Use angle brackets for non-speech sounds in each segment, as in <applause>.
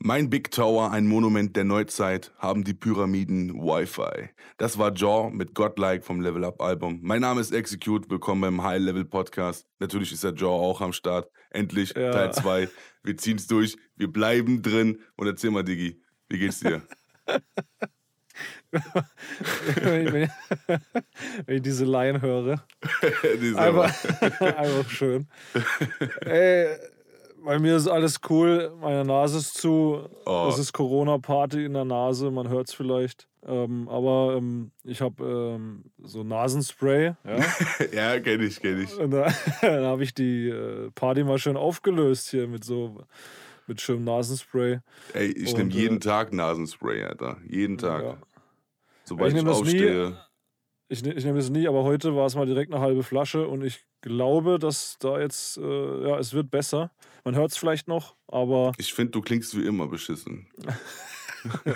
Mein Big Tower, ein Monument der Neuzeit, haben die Pyramiden Wi-Fi. Das war Jaw mit Godlike vom Level Up Album. Mein Name ist Execute, willkommen beim High Level Podcast. Natürlich ist der Jaw auch am Start. Endlich, Ja. Teil 2. Wir ziehen's durch, wir bleiben drin. Und erzähl mal, Diggi, wie geht's dir? <laughs> wenn, ich, diese Laien höre. <laughs> Einfach, <laughs> einfach schön. Ey, bei mir ist alles cool. Meine Nase ist zu. Oh. Das ist Corona-Party in der Nase. Man hört es vielleicht. Ähm, aber ähm, ich habe ähm, so Nasenspray. Ja? <laughs> ja, kenn ich, kenn ich. Und da, <laughs> dann habe ich die äh, Party mal schön aufgelöst hier mit so mit schönem Nasenspray. Ey, ich nehme jeden äh, Tag Nasenspray, Alter. Jeden Tag. Ja. Sobald Ich ich, nehm das nie. aufstehe. Ich, ne- ich nehme es nie, aber heute war es mal direkt eine halbe Flasche und ich glaube, dass da jetzt, äh, ja, es wird besser. Man hört es vielleicht noch, aber Ich finde, du klingst wie immer beschissen. <laughs>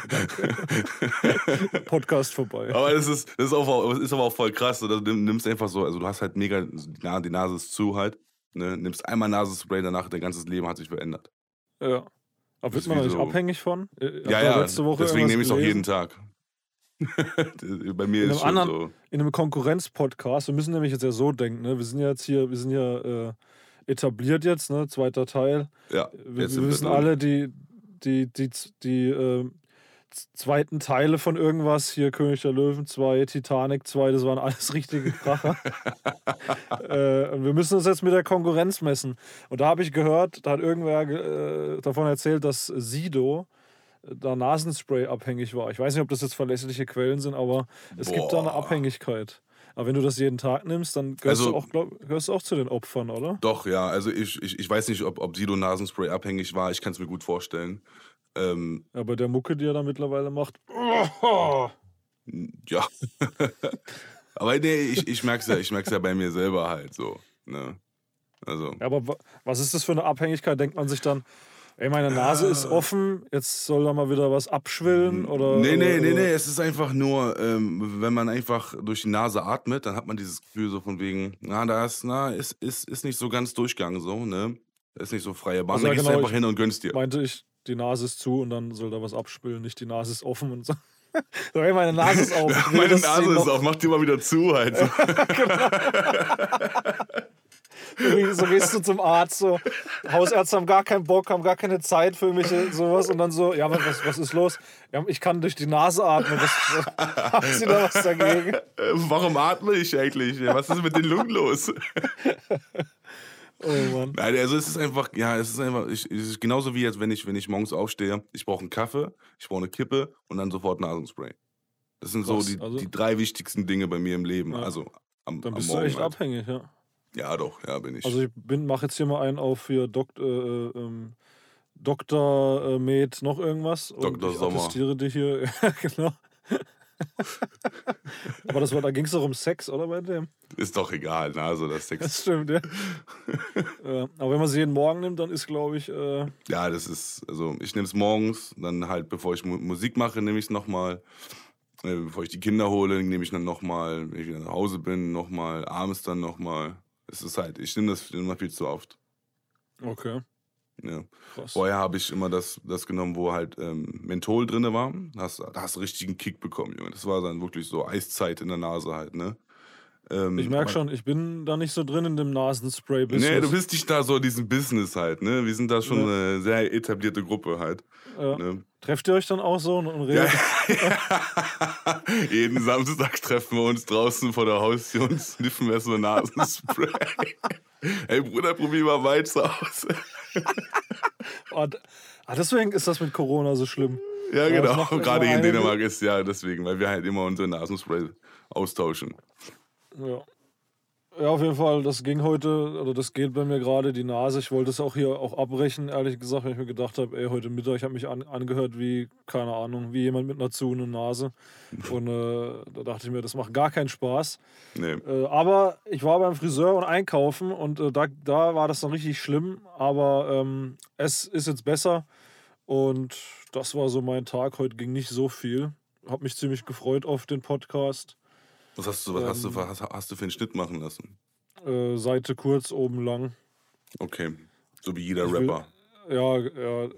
Podcast vorbei. Aber es ist, das ist, auch, ist aber auch voll krass. Du nimmst einfach so, also du hast halt mega, die Na- die Nase ist zu halt. Ne? Nimmst einmal Nasenspray, danach dein ganzes Leben hat sich verändert. Ja. Aber wird man da nicht so- abhängig von? Äh, Ja, ja, letzte Woche deswegen nehme ich es auch jeden. Tag. <laughs> Bei mir In ist anderen- so. In einem Konkurrenz-Podcast, wir müssen nämlich jetzt ja so denken, ne? wir sind ja jetzt hier, wir sind ja äh, etabliert jetzt, ne? zweiter Teil. Ja, Wir, jetzt wir sind wissen alle, die, die, die, die äh, zweiten Teile von irgendwas, hier König der Löwen 2, Titanic 2, das waren alles <laughs> richtige Kracher. <laughs> äh, und wir müssen uns jetzt mit der Konkurrenz messen. Und da habe ich gehört, da hat irgendwer äh, davon erzählt, dass Sido äh, da Nasenspray abhängig war. Ich weiß nicht, ob das jetzt verlässliche Quellen sind, aber es gibt da eine Boah. Abhängigkeit. Aber wenn du das jeden Tag nimmst, dann gehörst, Also- du, auch, glaub, gehörst du auch zu den Opfern, oder? Doch, ja. Also ich, ich, ich weiß nicht, ob, ob Sido Nasenspray abhängig war. Ich kann es mir gut vorstellen. Ähm, Ja, bei der Mucke, die er da mittlerweile macht. ja. <laughs> Aber nee, ich, ich merke es ja, ich merk's ja bei mir selber halt so. Ne? Also. Ja, aber wa- was ist das für eine Abhängigkeit? Denkt man sich dann, ey, meine Nase ist offen, jetzt soll da mal wieder was abschwillen? Oder, Nee, nee, nee, nee. Es ist einfach nur, ähm, wenn man einfach durch die Nase atmet, dann hat man dieses Gefühl so von wegen, na, da ist, na, ist, ist, ist nicht so ganz Durchgang so, ne? Ist nicht so freie Bahn. Also da ja, gehst genau, du einfach ich hin und gönnst dir. Meinte ich, die Nase ist zu und dann soll da was abspülen, nicht die Nase ist offen und so. <laughs> so ey, meine Nase ist <laughs> auf. Meine Nase ist auf, mach die mal wieder zu halt. So. Irgendwie So gehst du zum Arzt, so. Hausärzte haben gar keinen Bock, haben gar keine Zeit für mich, sowas. Und dann so, ja, was, was ist los? Ja, ich kann durch die Nase atmen. Was, <laughs> haben Sie da was dagegen? Warum atme ich eigentlich? Was ist mit den Lungen los? Oh Mann. Nein, also es ist einfach, ja, es ist einfach, ich, es ist genauso wie jetzt, wenn ich, wenn ich morgens aufstehe, ich brauche einen Kaffee, ich brauche eine Kippe und dann sofort Nasenspray. Das sind Krass, so die, also- die drei wichtigsten Dinge bei mir im Leben. Ja. Also am, Dann am bist Morgen du echt halt. abhängig, ja. Ja, doch, ja, bin ich. Also ich bin, mache jetzt hier mal einen auf für Dok äh, äh, ähm, Dr. Äh, Med noch irgendwas. Und Dr. ich Sommer. attestiere dich hier. Ja, <laughs> genau. <laughs> Aber das war, da ging es doch um Sex, oder bei dem? ist doch egal, ne? Also das Sex. Das stimmt, ja. <laughs> ja. Aber wenn man sie jeden Morgen nimmt, dann ist, glaube ich, äh, Ja, das ist, also ich nehme es morgens, dann halt, bevor ich Mu Musik mache, nehme ich es nochmal. Äh, bevor ich die Kinder hole, nehme ich dann nochmal, wenn ich wieder nach Hause bin, nochmal, abends dann nochmal. Es ist halt, ich nehme das immer viel zu oft. okay, Ja. krass. Vorher habe ich immer das, das genommen, wo halt ähm, Menthol drin war. Da hast, da hast du richtig einen Kick bekommen, Junge. Das war dann wirklich so Eiszeit in der Nase halt, ne? Ähm, Ich merke schon, ich bin da nicht so drin in dem Nasenspray-Business. Nee, du bist nicht da so in diesem Business halt, ne? Wir sind da schon Ja. eine sehr etablierte Gruppe halt. ja. Ne? Trefft ihr euch dann auch so und, und Ja, redet? <laughs> Jeden Samstag treffen wir uns draußen vor der Haustür und sniffen erstmal Nasenspray. <laughs> Ey Bruder, probier mal Weizen aus. D- ah, deswegen ist das mit Corona so schlimm. Ja, Ja, genau. Gerade in Dänemark ist ja deswegen, weil wir halt immer unsere Nasenspray austauschen. Ja. Ja, auf jeden Fall, das ging heute, oder das geht bei mir gerade die Nase. Ich wollte es auch hier auch abbrechen, ehrlich gesagt, weil ich mir gedacht habe, ey, heute Mittag, ich habe mich an, angehört wie, keine Ahnung, wie jemand mit einer zuhenden Nase. <laughs> Und äh, da dachte ich mir, das macht gar keinen Spaß. Nee. Äh, aber ich war beim Friseur und einkaufen und äh, da, da war das dann richtig schlimm. Aber ähm, es ist jetzt besser. Und das war so mein Tag. Heute ging nicht so viel. Hab mich ziemlich gefreut auf den Podcast. Was hast du, was hast, du, Ähm. was hast, hast du für einen Schnitt machen lassen? Äh, Seite kurz, oben lang. Okay. So wie jeder Ich will- Rapper. Ja, ja,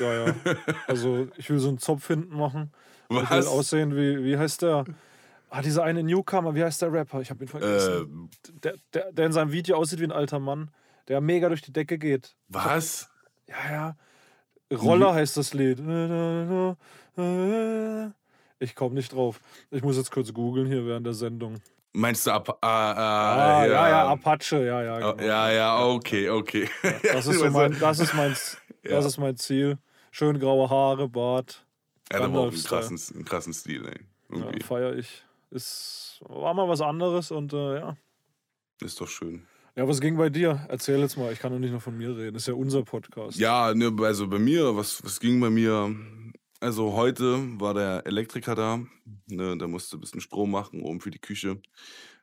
ja, ja. Also ich will so einen Zopf hinten machen. Ich will Was? aussehen wie, wie heißt der? Ah, dieser eine Newcomer, wie heißt der Rapper? Ich habe ihn vergessen. Äh, der, der, der in seinem Video aussieht wie ein alter Mann, der mega durch die Decke geht. was? Ja, ja. Roller heißt das Lied. Ich komme nicht drauf. Ich muss jetzt kurz googeln hier während der Sendung. Meinst du ab? Ah, Ah, ah, ja, ja, Apache, ja, ja. Oh, Genau. ja, ja, okay, okay. Das ist, so <laughs> mein, das, ist mein, <laughs> Ja. das ist mein Ziel. Schön graue Haare, Bart. Er hat aber auch einen krassen, einen krassen Stil, ey. Ja, Irgendwie. feier ich. Ist, war mal was anderes und äh, ja. Ist doch schön. Ja, was ging bei dir? Erzähl jetzt mal. Ich kann doch nicht nur von mir reden. Ist ja unser Podcast. Ja, ne, also bei mir, was, was ging bei mir? Also heute war der Elektriker da, ne, der musste ein bisschen Strom machen, oben für die Küche.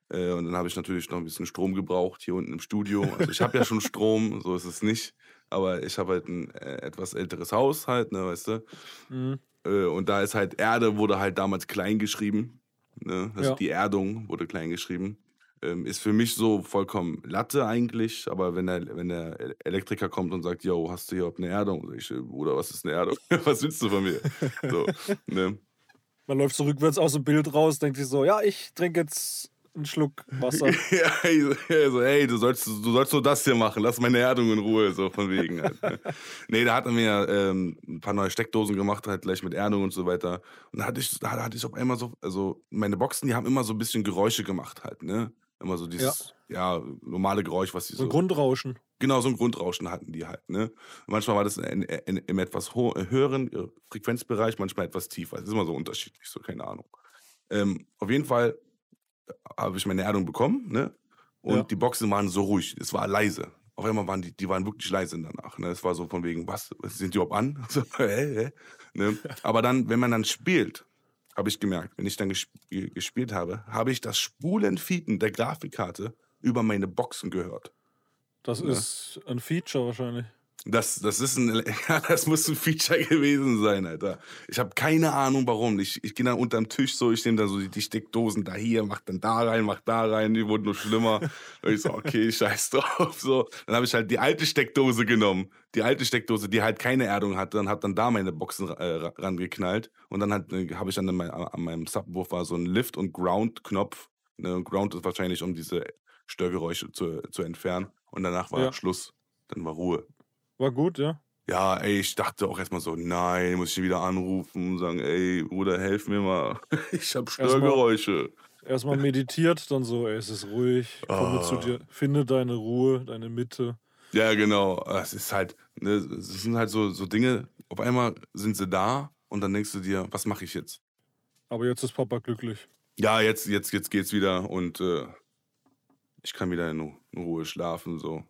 Äh, und dann habe ich natürlich noch ein bisschen Strom gebraucht hier unten im Studio. Also ich habe ja schon Strom, <laughs> so ist es nicht. Aber ich habe halt ein äh, etwas älteres Haus halt, ne, weißt du. Mhm. Äh, und da ist halt Erde, wurde halt damals klein geschrieben. Ne? Also Ja. die Erdung wurde klein geschrieben. Ähm, ist für mich so vollkommen Latte eigentlich, aber wenn der, wenn der Elektriker kommt und sagt, yo, hast du hier überhaupt eine Erdung? Ich, Bruder, was ist eine Erdung? <laughs> was willst du von mir? So, ne? Man läuft so rückwärts aus dem Bild raus, denkt sich so, ja, ich trinke jetzt einen Schluck Wasser. <laughs> ja, ich so, <laughs> ja, so, hey, du sollst, du sollst nur das hier machen, lass meine Erdung in Ruhe, so von wegen halt. Ne? nee, da hat er mir ähm, ein paar neue Steckdosen gemacht, halt gleich mit Erdung und so weiter. Und da hatte ich, da hatte ich auf einmal so, also meine Boxen, die haben immer so ein bisschen Geräusche gemacht halt, ne? Immer so dieses, ja, normale Geräusch, was die So so. ein Grundrauschen. Genau, so ein Grundrauschen hatten die halt. Ne? Manchmal war das in, in, im etwas ho höheren äh, Frequenzbereich, manchmal etwas tiefer. Das ist immer so unterschiedlich, so keine Ahnung. Ähm, auf jeden Fall habe ich meine Erdung bekommen, ne? Und Ja. die Boxen waren so ruhig, es war leise. Auf einmal waren die, die waren wirklich leise danach. Ne? Es war so von wegen, was, was sind die überhaupt an? <laughs> So, hä, hä? Ne? <laughs> Aber dann, wenn man dann spielt, habe ich gemerkt, wenn ich dann gesp ge- gespielt habe, habe ich das Spulenfieten der Grafikkarte über meine Boxen gehört. Das Ja. ist ein Feature wahrscheinlich. Das, das ist ein, <laughs> ja, das muss ein Feature gewesen sein, Alter. Ich habe keine Ahnung, warum. Ich, ich gehe dann unterm Tisch so, ich nehme dann so die, die Steckdosen da hier, mach dann da rein, mach da rein, die wurden nur schlimmer. <laughs> Und ich so, okay, scheiß drauf. So. Dann habe ich halt die alte Steckdose genommen. Die alte Steckdose, die halt keine Erdung hatte, und habe dann da meine Boxen äh, ra- rangeknallt. Und dann äh, habe ich dann an, mein, an meinem Subwoofer so einen Lift- und Ground-Knopf. Ne? Und Ground ist wahrscheinlich, um diese Störgeräusche zu, zu entfernen. Und danach war Ja. Schluss. Dann war Ruhe. War gut, ja. Ja, ey, ich dachte auch erstmal so, nein, muss ich ihn wieder anrufen und sagen, ey, Bruder, helf mir mal. <laughs> Ich hab Störgeräusche. Erstmal meditiert, dann so, ey, es ist ruhig, komme zu Ah. dir, finde deine Ruhe, deine Mitte. Ja, genau. Es ist halt, ne, es sind halt so, so Dinge, auf einmal sind sie da und dann denkst du dir, was mache ich jetzt? Aber jetzt ist Papa glücklich. Ja, jetzt, jetzt, jetzt geht's wieder und äh, ich kann wieder in Ruhe schlafen, so.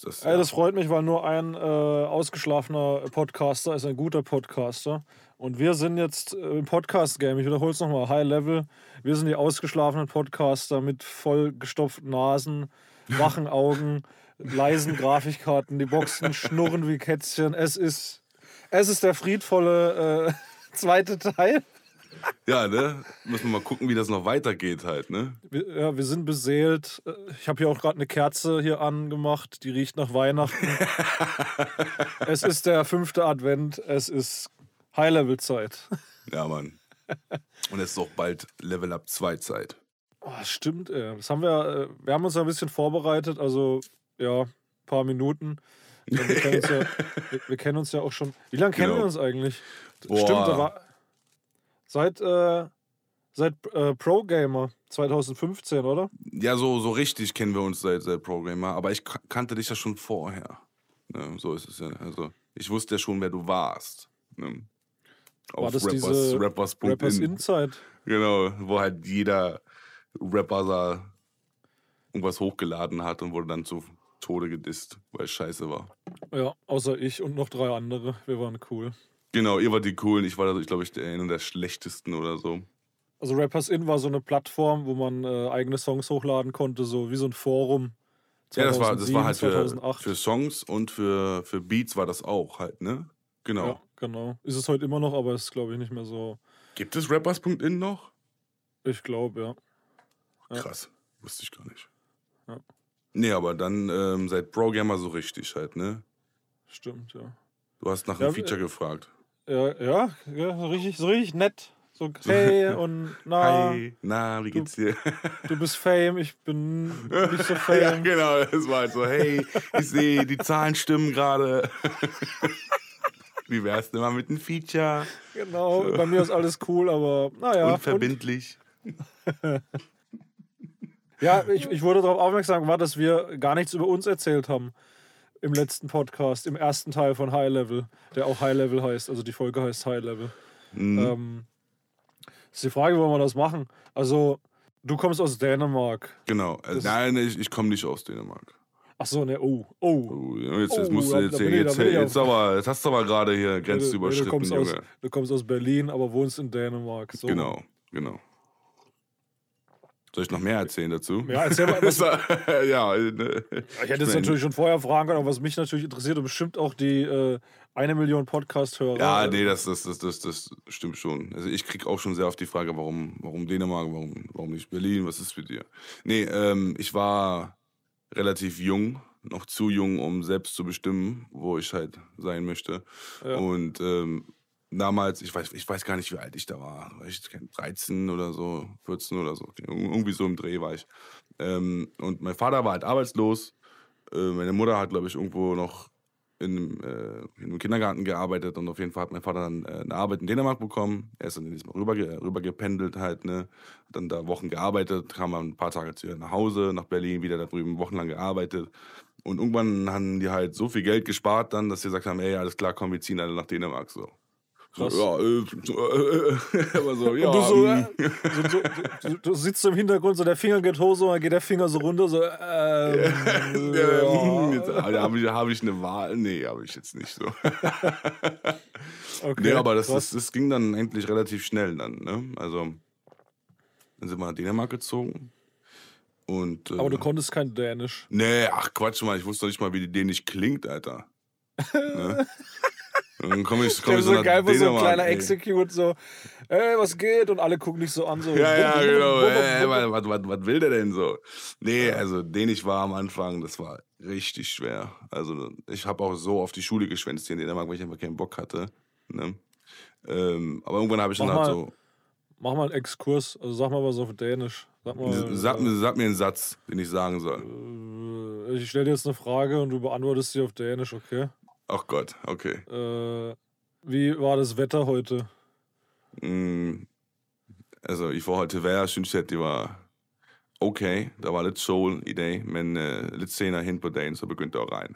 Das, Ey, das freut mich, weil nur ein äh, ausgeschlafener Podcaster ist ein guter Podcaster. Und wir sind jetzt äh, im Podcast-Game, ich wiederhole es nochmal, High Level. Wir sind die ausgeschlafenen Podcaster mit vollgestopften Nasen, <laughs> wachen Augen, leisen Grafikkarten, die Boxen schnurren wie Kätzchen. Es ist, es ist der friedvolle äh, <laughs> zweite Teil. Ja, ne? Müssen wir mal gucken, wie das noch weitergeht halt, ne? Wir, ja, wir sind beseelt. Ich habe hier auch gerade eine Kerze hier angemacht, die riecht nach Weihnachten. <laughs> es ist der fünfte Advent, es ist High-Level-Zeit. Ja, Mann. Und es ist auch bald Level Up 2 Zeit. Oh, stimmt, ey. Das haben wir, äh, wir haben uns ein bisschen vorbereitet, also ja, ein paar Minuten. <laughs> Wir kennen, uns ja, wir, wir kennen uns ja auch schon. Wie lange kennen Genau. wir uns eigentlich? Boah. Stimmt, da war. Seit, äh, seit äh, Pro Gamer 2015, oder? Ja, so, so richtig kennen wir uns seit, seit Programmer, aber ich ka- kannte dich ja schon vorher. Ne, so ist es ja. Also, ich wusste ja schon, wer du warst. Ne? War Auf das Rappers, diese Rappers. Rappers in. Inside. Genau, wo halt jeder Rapper da irgendwas hochgeladen hat und wurde dann zu Tode gedisst, weil es scheiße war. Ja, außer ich und noch drei andere. Wir waren cool. Genau, ihr wart die coolen, ich war, ich glaube, ich der einer der schlechtesten oder so. Also Rappers In war so eine Plattform, wo man äh, eigene Songs hochladen konnte, so wie so ein Forum. Ja, das war, das war halt für, 2008. für Songs und für, für Beats war das auch halt, ne? Genau. Ja, genau. Ist es heute immer noch, aber ist, glaube ich, nicht mehr so. Gibt es Rappers.in noch? Ich glaube, ja. Ja. Krass, wusste ich gar nicht. Ja. Nee, aber dann ähm, seit Programmer so richtig halt, ne? Stimmt, ja. Du hast nach Ja, einem Feature äh, gefragt. Ja, ja, ja so, richtig, so richtig nett. So, hey, <laughs> und na, Hi, na, wie geht's dir? <laughs> du bist Fame, ich bin nicht so <laughs> ja, Fame. genau, es war halt so, hey, ich sehe, die Zahlen stimmen gerade. Wie wär's denn mal mit einem Feature? Genau, bei mir ist alles cool, aber naja. und- Unverbindlich. Ja, ich, ich wurde darauf aufmerksam gemacht, dass wir gar nichts über uns erzählt haben im letzten Podcast, im ersten Teil von High Level, der auch High Level heißt. Also die Folge heißt High Level. Mhm. Ähm, ist die Frage, wollen wir das machen? Also, du kommst aus Dänemark. genau. Das- nein, ich, ich komme nicht aus Dänemark. Ach so, ne, oh, oh. Oh, jetzt, jetzt Oh, musst du jetzt, hier- jetzt, ich jetzt, aber, jetzt hast du aber gerade hier Grenzen du, überschritten, du, kommst aus, Junge. du kommst aus Berlin, aber wohnst in Dänemark. So. Genau, genau. Soll ich noch mehr erzählen dazu? Ja, erzähl mal, was, <laughs> <laughs> ja, äh, ich hätte es natürlich schon vorher fragen können, aber was mich natürlich interessiert und bestimmt auch die äh, eine Million Podcast-Hörer. Ja, nee, das, das, das, das, das stimmt schon. Also ich krieg auch schon sehr oft die Frage, warum, warum Dänemark, warum, warum nicht Berlin, was ist für dir? Nee, ähm, ich war relativ jung, noch zu jung, um selbst zu bestimmen, wo ich halt sein möchte. Ja. Und ähm, damals, ich weiß, ich weiß gar nicht, wie alt ich da war. War ich keine 13 oder so, 14 oder so. Irgendwie so im Dreh war ich. Ähm, und mein Vater war halt arbeitslos. Äh, meine Mutter hat, glaube ich, irgendwo noch in, äh, in einem Kindergarten gearbeitet und auf jeden Fall hat mein Vater dann äh, eine Arbeit in Dänemark bekommen. Er ist dann diesmal rüber, rüber gependelt halt, ne? Hat dann da Wochen gearbeitet, kam dann ein paar Tage zu ihr nach Hause, nach Berlin, wieder da drüben wochenlang gearbeitet. Und irgendwann haben die halt so viel Geld gespart dann, dass sie gesagt haben, ey, alles klar, komm, wir ziehen alle nach Dänemark so. Krass. ja, äh, äh, äh, <laughs> aber so, ja. Und du so, ähm, äh, so, so du, sitzt so im Hintergrund, so der Finger geht hoch, so, dann geht der Finger so runter, so, ähm, <laughs> ja, jetzt, ja. da habe ich, hab ich eine Wahl? Nee, habe ich jetzt nicht so. <laughs> Okay, Nee, aber das, das, das ging dann eigentlich relativ schnell dann, ne? Also, dann sind wir nach Dänemark gezogen. Und, äh, aber du konntest kein Dänisch. Nee, ach Quatsch mal, ich wusste doch nicht mal, wie die Dänisch klingt, Alter. ne? Und dann komme ich, komm ich so so geil, wo so ein kleiner ey. Execute so, ey, was geht? Und alle gucken dich so an, so. Ja, ja, genau. Äh, bum, was, was, was, will der denn so? Nee, also Dänisch war am Anfang, das war richtig schwer. Also ich habe auch so auf die Schule geschwänzt hier in Dänemark, weil ich einfach keinen Bock hatte. Ne? Ähm, aber irgendwann habe ich dann Mach halt mal. so, Mach mal einen Exkurs, also sag mal was auf Dänisch. Sag mal, sag, mir- sag mir einen Satz, den ich sagen soll. äh, ich stelle dir jetzt eine Frage und du beantwortest sie auf Dänisch, okay? Ach Gott, okay. Äh, wie war das Wetter heute? Mm, altså, i forhold til vejr, synes jeg, at det var okay. Der var lidt sol i dag, men øh, lidt senere hen på dagen, så begyndte det at regne.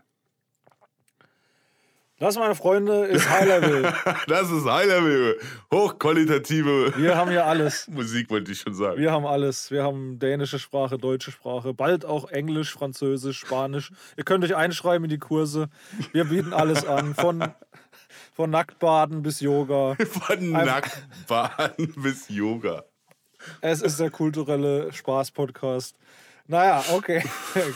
Das, meine Freunde, ist High Level. <laughs> Das ist High-Level, hochqualitative Wir haben hier alles. <laughs> Musik, wollte ich schon sagen. Wir haben alles. Wir haben dänische Sprache, deutsche Sprache, bald auch Englisch, Französisch, Spanisch. Ihr könnt euch einschreiben in die Kurse. Wir bieten alles an. Von, von Nacktbaden bis Yoga. <laughs> Von Nacktbaden bis Yoga. Es ist der kulturelle Spaß-Podcast. Naja, okay.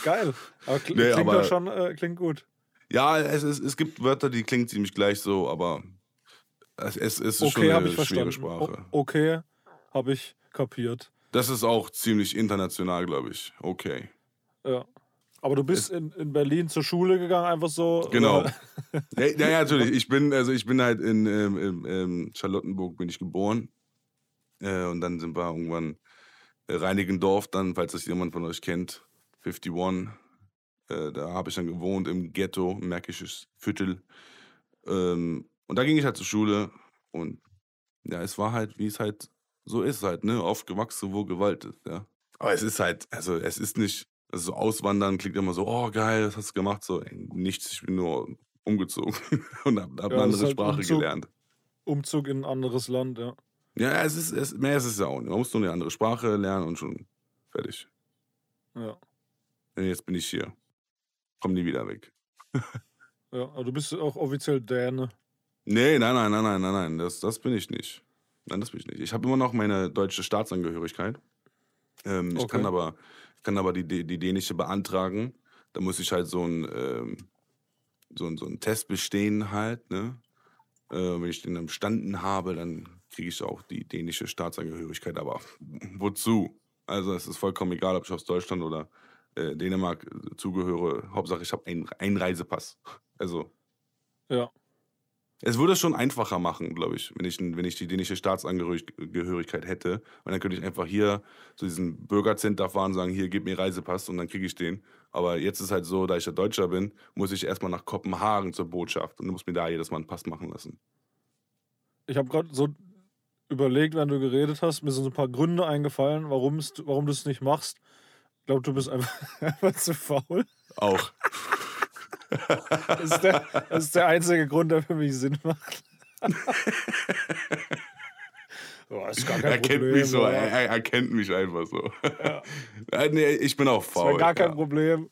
Geil. Aber klingt aber- doch schon äh, klingt gut. Ja, es, es, es gibt Wörter, die klingen ziemlich gleich so, aber es, es, ist schon Okay, habe eine ich schwere verstanden. Sprache. O okay, habe ich kapiert. Das ist auch ziemlich international, glaube ich. Okay. Ja. Aber du bist in, in Berlin zur Schule gegangen, einfach so. Genau. <laughs> Ja, ja, natürlich. Ich bin, also ich bin halt in ähm, ähm, ähm, Charlottenburg bin ich geboren. Äh, und dann sind wir irgendwann äh, Reinigendorf, dann, falls das jemand von euch kennt, 51. Äh, da habe ich dann gewohnt im Ghetto, im Märkisches Viertel. Ähm, und da ging ich halt zur Schule und ja, es war halt, wie es halt so ist halt, ne? Aufgewachsen, wo Gewalt ist, ja. Aber es ist halt, also es ist nicht, also so auswandern klingt immer so, oh geil, was hast du gemacht? So, ey, nichts, ich bin nur umgezogen <laughs> und hab, hab Ja, eine andere halt Sprache Umzug. gelernt. Umzug in ein anderes Land, ja. Ja, es ist, es, mehr ist es ja auch nicht. Man muss nur eine andere Sprache lernen und schon fertig. Ja. Und jetzt bin ich hier. Komm nie wieder weg. ja. Aber du bist auch offiziell Däne. Nee, nein, nein, nein, nein, nein, nein, das, das bin ich nicht. Nein, das bin ich nicht. Ich habe immer noch meine deutsche Staatsangehörigkeit. Ähm, ich Okay. kann aber, ich kann aber die, die, die dänische beantragen. Da muss ich halt so einen ähm, so ein, so einen Test bestehen halt, ne? Äh, wenn ich den dann bestanden habe, dann kriege ich auch die dänische Staatsangehörigkeit. Aber wozu? Also es ist vollkommen egal, ob ich aus Deutschland oder äh, Dänemark äh, zugehöre. Hauptsache, ich habe einen Einreisepass. Also Ja. Es würde es schon einfacher machen, glaube ich, wenn ich, wenn ich die dänische Staatsangehörigkeit hätte. Und dann könnte ich einfach hier zu diesem Bürgercenter fahren und sagen, hier, gib mir Reisepass und dann kriege ich den. Aber jetzt ist halt so, da ich ja Deutscher bin, muss ich erstmal nach Kopenhagen zur Botschaft und muss mir da jedes Mal einen Pass machen lassen. Ich habe gerade so überlegt, wenn du geredet hast, mir sind so ein paar Gründe eingefallen, warum du es nicht machst. Ich glaube, du bist einfach, <laughs> einfach zu faul. Auch. Das ist, der, das ist der einzige Grund, der für mich Sinn macht. <laughs> Oh, ist gar kein er kennt Problem, mich so, er, er, kennt mich einfach so. Ja. <laughs> nee, ich bin auch faul. Das gar kein ja. Problem.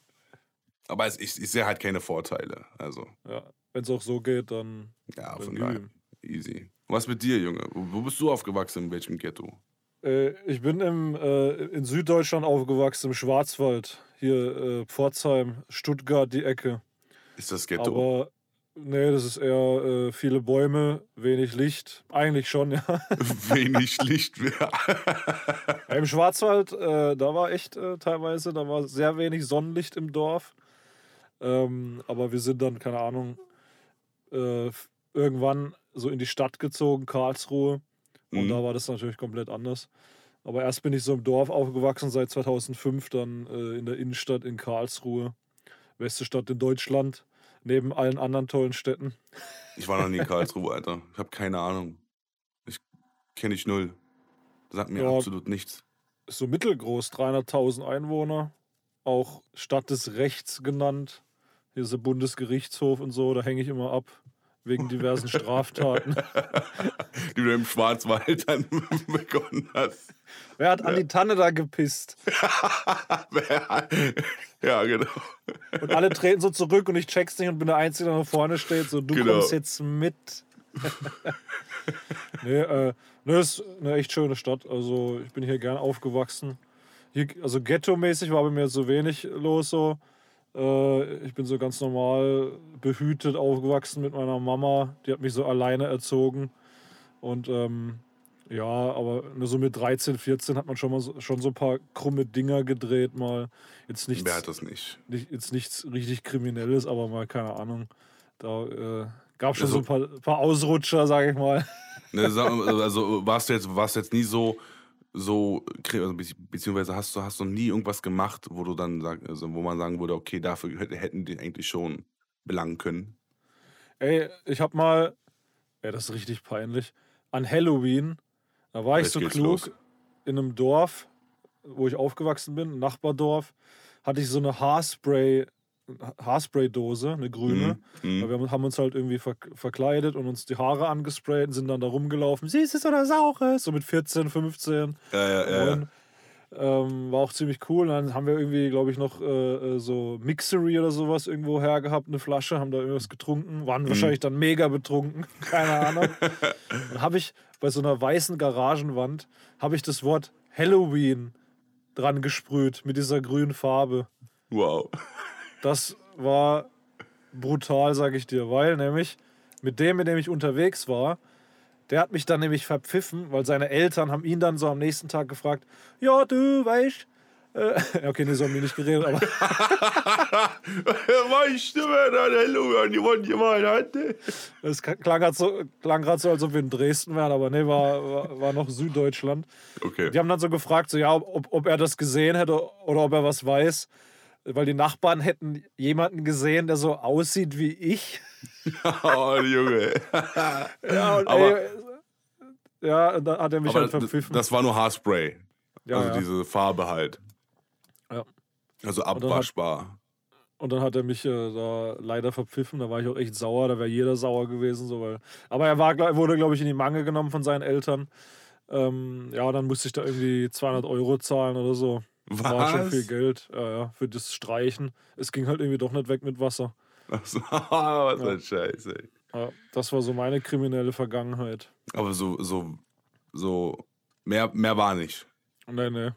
Aber es, ich, ich sehe halt keine Vorteile. Also. Ja, wenn es auch so geht, dann. Ja, dann von daher. Easy. Was mit dir, Junge? Wo bist du aufgewachsen? In welchem Ghetto? Äh, ich bin im, äh, in Süddeutschland aufgewachsen, im Schwarzwald. Hier äh, Pforzheim, Stuttgart, die Ecke. Ist das Ghetto? Aber nee, das ist eher äh, viele Bäume, wenig Licht. Eigentlich schon, ja. <laughs> wenig Licht. ja, Im Schwarzwald, äh, da war echt äh, teilweise, da war sehr wenig Sonnenlicht im Dorf. Ähm, aber wir sind dann, keine Ahnung, irgendwann so in die Stadt gezogen, Karlsruhe. Und mhm. da war das natürlich komplett anders. Aber erst bin ich so im Dorf aufgewachsen, seit 2005 dann äh, in der Innenstadt in Karlsruhe, beste Stadt in Deutschland neben allen anderen tollen Städten. Ich war noch nie in Karlsruhe, Alter. Ich habe keine Ahnung. Ich kenne ich null. Das sagt mir ja, absolut nichts. Ist so mittelgroß, 300.000 Einwohner. Auch Stadt des Rechts genannt. Hier ist der Bundesgerichtshof und so, da hänge ich immer ab. Wegen diversen Straftaten. <laughs> Die du im Schwarzwald dann <laughs> begonnen hast. Wer hat an die Tanne da gepisst? <laughs> ja, genau. Und alle treten so zurück und ich check's nicht und bin der Einzige, der da vorne steht. So, du genau. kommst jetzt mit. nee, äh, ne, ist eine echt schöne Stadt. Also, ich bin hier gern aufgewachsen. Hier, also, ghetto-mäßig war bei mir so wenig los. So. Äh, ich bin so ganz normal behütet aufgewachsen mit meiner Mama. Die hat mich so alleine erzogen. Und ähm, ja, aber nur so mit 13, 14 hat man schon mal so, schon so ein paar krumme Dinger gedreht, mal. Jetzt nichts, Wer hat das nicht? nicht jetzt nichts richtig Kriminelles, aber mal, keine Ahnung. Da äh, gab schon also, so ein paar, paar Ausrutscher, sage ich mal. Ne, also warst du jetzt, warst jetzt nie so, so, also beziehungsweise hast du, hast du nie irgendwas gemacht, wo du dann sag, also wo man sagen würde, okay, dafür hätten die eigentlich schon belangen können? Ey, ich hab mal, ja, das ist richtig peinlich, an Halloween da war ich so klug los. in einem Dorf, wo ich aufgewachsen bin, ein Nachbardorf, hatte ich so eine Haarspray, Haarspray-Dose, eine grüne. Mhm. Wir haben uns halt irgendwie verkleidet und uns die Haare angesprayt und sind dann da rumgelaufen. Süßes oder Saures? So mit 14, 15. Ja, ja, ja. Ähm, war auch ziemlich cool. dann haben wir irgendwie, glaube ich, noch äh, äh, so Mixery oder sowas irgendwo hergehabt, eine Flasche, haben da irgendwas getrunken, waren mhm. wahrscheinlich dann mega betrunken, <laughs> keine Ahnung. dann habe ich bei so einer weißen Garagenwand habe ich das Wort Halloween dran gesprüht mit dieser grünen Farbe. Wow. Das war brutal, sag ich dir, weil nämlich mit dem, mit dem ich unterwegs war, der hat mich dann nämlich verpfiffen, weil seine Eltern haben ihn dann so am nächsten Tag gefragt, ja, du weißt, äh, <laughs> okay, nee, so haben wir nicht geredet, aber. <laughs> weißt du, wer da Hallo an die Wand jemand hatte? Das klang gerade so, so, als ob wir in Dresden wären, aber nee, war, war, war noch Süddeutschland. Okay. Die haben dann so gefragt, so, ja, ob, ob er das gesehen hätte oder ob er was weiß. Weil die Nachbarn hätten jemanden gesehen, der so aussieht wie ich. <laughs> oh, Junge. <laughs> ja, und aber, ey, ja, und dann hat er mich halt verpfiffen. Das war nur Haarspray. Ja, also ja. diese Farbe halt. Ja. Also abwaschbar. Und dann hat er mich äh, da leider verpfiffen. Da war ich auch echt sauer. Da wäre jeder sauer gewesen. So, weil, aber er war, wurde, glaube ich, in die Mangel genommen von seinen Eltern. Ähm, ja, dann musste ich da irgendwie 200 Euro zahlen oder so. Was? War schon viel Geld ja, für das Streichen. Es ging halt irgendwie doch nicht weg mit Wasser. Ach so, <laughs> was ja. ein Scheiße. Ja, das war so meine kriminelle Vergangenheit. Aber so, so, so, mehr, mehr war nicht. Nee, nee.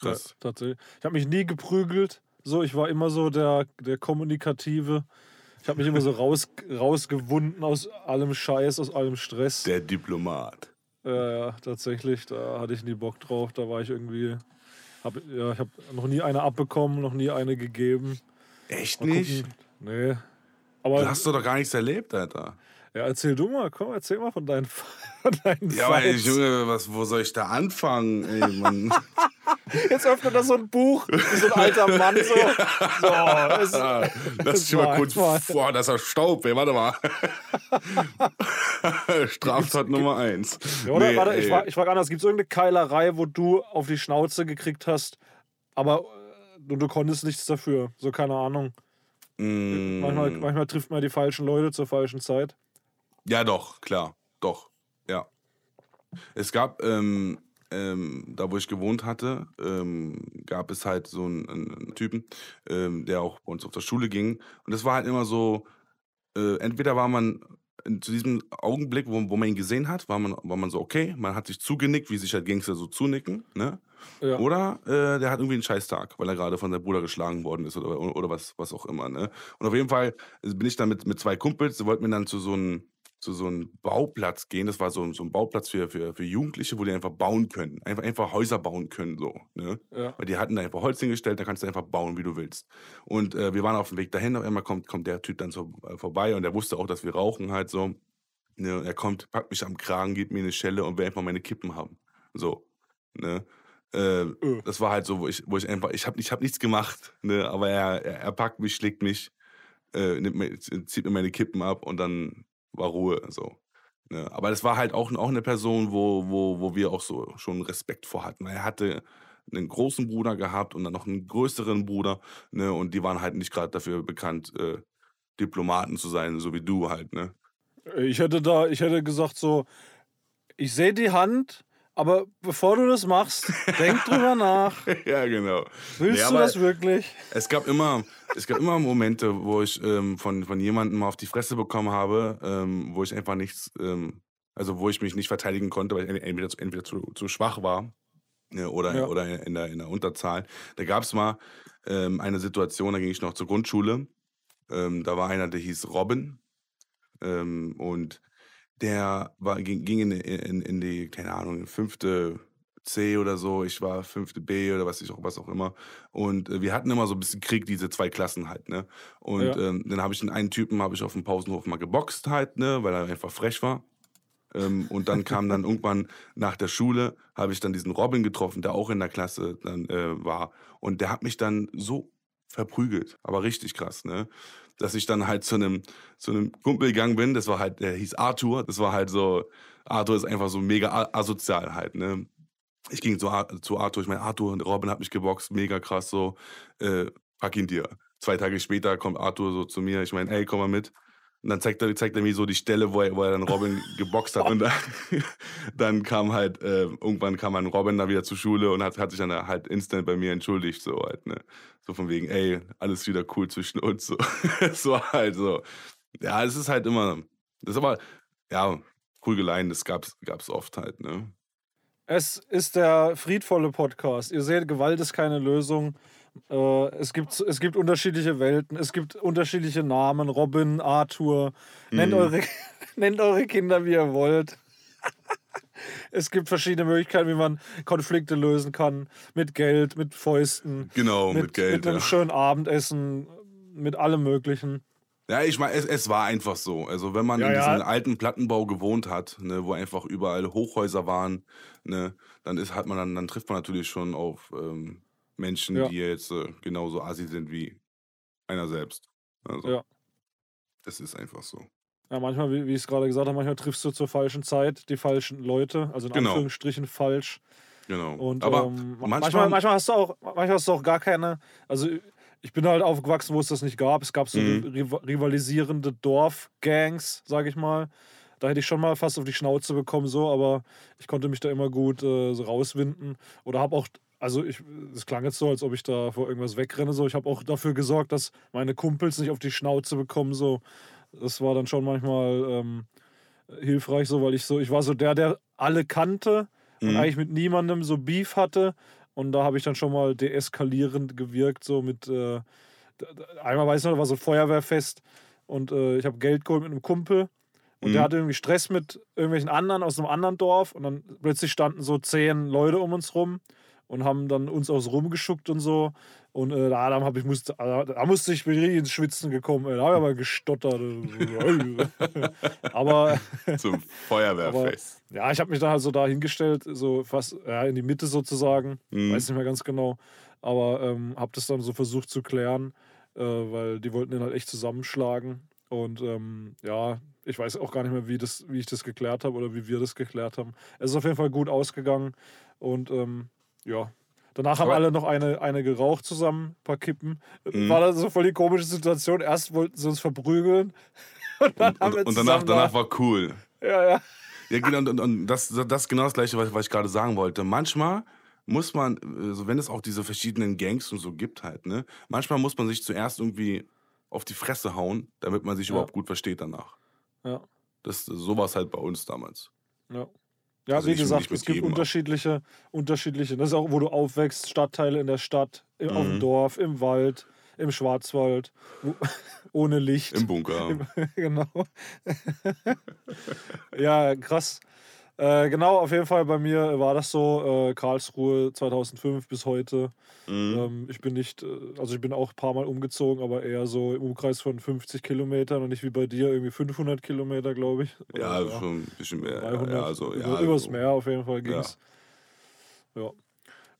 Krass. Ja, tatsächlich. Ich habe mich nie geprügelt. So, ich war immer so der, der Kommunikative. Ich habe mich immer so <laughs> raus, rausgewunden aus allem Scheiß, aus allem Stress. Der Diplomat. Ja, ja, tatsächlich. Da hatte ich nie Bock drauf. Da war ich irgendwie. Hab, ja, ich habe noch nie eine abbekommen, noch nie eine gegeben. Echt nicht? Nee. Aber Du hast doch gar nichts erlebt, Alter. ja, erzähl du mal, komm, erzähl mal von deinen, <laughs> von deinen Ja, aber Fights. Junge, was, wo soll ich da anfangen? Ey, Mann. <laughs> Jetzt öffnet er so ein Buch, so ein alter Mann so. <laughs> so Ah, Lass dich mal kurz. mal. Boah, das ist Staub, ey, warte mal. <laughs> Straftat Nummer eins. Ja, oder? Nee, Warte, ich ey. frage ich frag anders. Gibt es irgendeine Keilerei, wo du auf die Schnauze gekriegt hast, aber äh, du, du konntest nichts dafür? So, keine Ahnung. Mm, Manchmal, manchmal trifft man die falschen Leute zur falschen Zeit. Ja, doch, klar. Doch. Ja. Es gab, ähm, ähm, da wo ich gewohnt hatte, ähm, gab es halt so einen, einen Typen, ähm, der auch bei uns auf der Schule ging. Und es war halt immer so, äh, entweder war man zu diesem Augenblick, wo, wo man ihn gesehen hat, war man, war man so, okay, man hat sich zugenickt, wie sich halt Gangster so zunicken, ne? Ja. Oder äh, der hat irgendwie einen Scheißtag, weil er gerade von seinem Bruder geschlagen worden ist oder, oder was, was auch immer. Ne? Und auf jeden Fall bin ich dann mit, mit zwei Kumpels, die wollten wir dann zu so einem zu so einem Bauplatz gehen. Das war so, so ein Bauplatz für, für, für Jugendliche, wo die einfach bauen können. Einfach, einfach Häuser bauen können. So, ne? Ja. Weil die hatten da einfach Holz hingestellt, da kannst du einfach bauen, wie du willst. Und äh, wir waren auf dem Weg dahin, auf einmal kommt, kommt der Typ dann so äh, vorbei und der wusste auch, dass wir rauchen halt so. Ne? Und er kommt, packt mich am Kragen, gibt mir eine Schelle und will einfach meine Kippen haben. So. Ne? Äh, Äh. das war halt so, wo ich, wo ich einfach, ich habe ich hab nichts gemacht, ne? aber er, er, er packt mich, schlägt mich, äh, nimmt mir, zieht mir meine Kippen ab und dann war Ruhe. So. Ne? Aber das war halt auch, auch eine Person, wo, wo, wo wir auch so schon Respekt vor hatten. Er hatte einen großen Bruder gehabt und dann noch einen größeren Bruder, ne? Und die waren halt nicht gerade dafür bekannt, äh, Diplomaten zu sein, so wie du halt, ne? Ich hätte da, ich hätte gesagt so, ich sehe die Hand, aber bevor du das machst, denk <laughs> drüber nach. ja, genau. Willst Nee, du das wirklich? Es gab immer, es gab immer Momente, wo ich ähm, von, von jemandem mal auf die Fresse bekommen habe, ähm, wo ich einfach nichts, ähm, also wo ich mich nicht verteidigen konnte, weil ich entweder, zu- entweder zu, zu schwach war ne, oder, Ja. oder in, der, in der Unterzahl. Da gab es mal ähm, eine Situation, da ging ich noch zur Grundschule. Ähm, da war einer, der hieß Robin. Ähm, und der war, ging, ging in, in, in die, keine Ahnung, fünfte C oder so. Ich war fünfte B oder was, ich auch, was auch immer. Und äh, wir hatten immer so ein bisschen Krieg, diese zwei Klassen halt, ne? Und Ja. ähm, dann habe ich den einen Typen, habe ich auf dem Pausenhof mal geboxt halt, ne? Weil er einfach frech war. Ähm, und dann kam dann irgendwann nach der Schule, habe ich dann diesen Robin getroffen, der auch in der Klasse dann äh, war. Und der hat mich dann so verprügelt, aber richtig krass, ne? Dass ich dann halt zu einem zu einem Kumpel gegangen bin, das war halt, der hieß Arthur, das war halt so, Arthur ist einfach so mega asozial halt, ne? Ich ging zu, zu Arthur, ich meine, Arthur und Robin hat mich geboxt, mega krass so, äh, pack ihn dir. Zwei Tage später kommt Arthur so zu mir, ich meine, ey, komm mal mit. Und dann zeigt er, zeigt er mir so die Stelle, wo er, wo er dann Robin <laughs> geboxt hat. Und dann, <laughs> dann kam halt, äh, irgendwann kam dann Robin da wieder zur Schule und hat, hat sich dann halt instant bei mir entschuldigt, so halt, ne? So von wegen, ey, alles wieder cool zwischen uns. So, <laughs> so halt so. Ja, es ist halt immer, das ist aber, ja, Prügeleien, das gab's, gab's oft halt, ne? Es ist der friedvolle Podcast. Ihr seht, Gewalt ist keine Lösung. Äh, es, gibt, es gibt unterschiedliche Welten, es gibt unterschiedliche Namen. Robin, Arthur. Nennt, Mhm. eure, <laughs> nennt eure Kinder, wie ihr wollt. <laughs> es gibt verschiedene Möglichkeiten, wie man Konflikte lösen kann. Mit Geld, mit Fäusten, Genau, mit, mit, Geld. mit einem ja. schönen Abendessen, mit allem Möglichen. Ja, ich meine, es, es war einfach so. Also, wenn man Ja, in ja. diesem alten Plattenbau gewohnt hat, ne, wo einfach überall Hochhäuser waren, ne, dann ist, hat man dann, dann trifft man natürlich schon auf ähm, Menschen, Ja. die jetzt äh, genauso assi sind wie einer selbst. Also, Ja. Das ist einfach so. Ja, manchmal, wie, wie ich es gerade gesagt habe, manchmal triffst du zur falschen Zeit die falschen Leute, also in Genau. Anführungsstrichen falsch. Genau. Und Aber ähm, ma- manchmal, manchmal, manchmal, hast du auch, manchmal hast du auch gar keine. Also ich bin halt aufgewachsen, wo es das nicht gab. Es gab so Mhm. riva- rivalisierende Dorfgangs, sage ich mal. Da hätte ich schon mal fast auf die Schnauze bekommen, so, aber ich konnte mich da immer gut äh, so rauswinden. Oder habe auch, also ich, es klang jetzt so, als ob ich da vor irgendwas wegrenne. So, ich habe auch dafür gesorgt, dass meine Kumpels nicht auf die Schnauze bekommen. So, das war dann schon manchmal ähm, hilfreich, so, weil ich so, ich war so der, der alle kannte und Mhm. eigentlich mit niemandem so Beef hatte. Und da habe ich dann schon mal deeskalierend gewirkt, so mit, äh, einmal weiß ich noch, da war so ein Feuerwehrfest und äh, ich habe Geld geholt mit einem Kumpel und der Mhm. hatte irgendwie Stress mit irgendwelchen anderen aus einem anderen Dorf und dann plötzlich standen so zehn Leute um uns rum und haben dann uns aus rumgeschuckt und so. Und äh, da, da, hab ich, musste, da musste ich richtig ins Schwitzen gekommen. Ey. Da habe ich <laughs> aber gestottert. <laughs> aber. Zum <laughs> Feuerwehrfest. Aber, ja, ich habe mich da halt so da hingestellt, so fast ja, in die Mitte sozusagen. Mhm. Weiß nicht mehr ganz genau. Aber ähm, habe das dann so versucht zu klären, äh, weil die wollten den halt echt zusammenschlagen. Und ähm, ja, ich weiß auch gar nicht mehr, wie, das, wie ich das geklärt habe oder wie wir das geklärt haben. Es ist auf jeden Fall gut ausgegangen. Und ähm, ja, Danach haben alle noch eine, eine geraucht zusammen, ein paar Kippen. Mhm. War das so voll die komische Situation. Erst wollten sie uns verprügeln. <laughs> Und, dann und, haben wir und danach, danach war cool. Ja, ja. Ja, genau, und, und das, das ist genau das Gleiche, was, was ich gerade sagen wollte. Manchmal muss man, also wenn es auch diese verschiedenen Gangs und so gibt halt, ne, manchmal muss man sich zuerst irgendwie auf die Fresse hauen, damit man sich ja. überhaupt gut versteht danach. Ja. Das, so war es halt bei uns damals. Ja. Ja, also wie gesagt, es gibt unterschiedliche, unterschiedliche, das ist auch, wo du aufwächst, Stadtteile in der Stadt, im, mhm. auf dem mhm. Dorf, im Wald, im Schwarzwald, wo, <laughs> ohne Licht. Im Bunker. Im, <laughs> genau. <laughs> ja, krass. Äh, genau, auf jeden Fall bei mir war das so, äh, Karlsruhe 2005 bis heute. Mhm. Ähm, ich bin nicht, äh, also ich bin auch ein paar Mal umgezogen, aber eher so im Umkreis von 50 Kilometern und nicht wie bei dir irgendwie 500 Kilometer, glaube ich. Ja, ja, schon ein bisschen mehr. 300, ja, also, ja, über, übers Meer auf jeden Fall ging es. Ja. ja.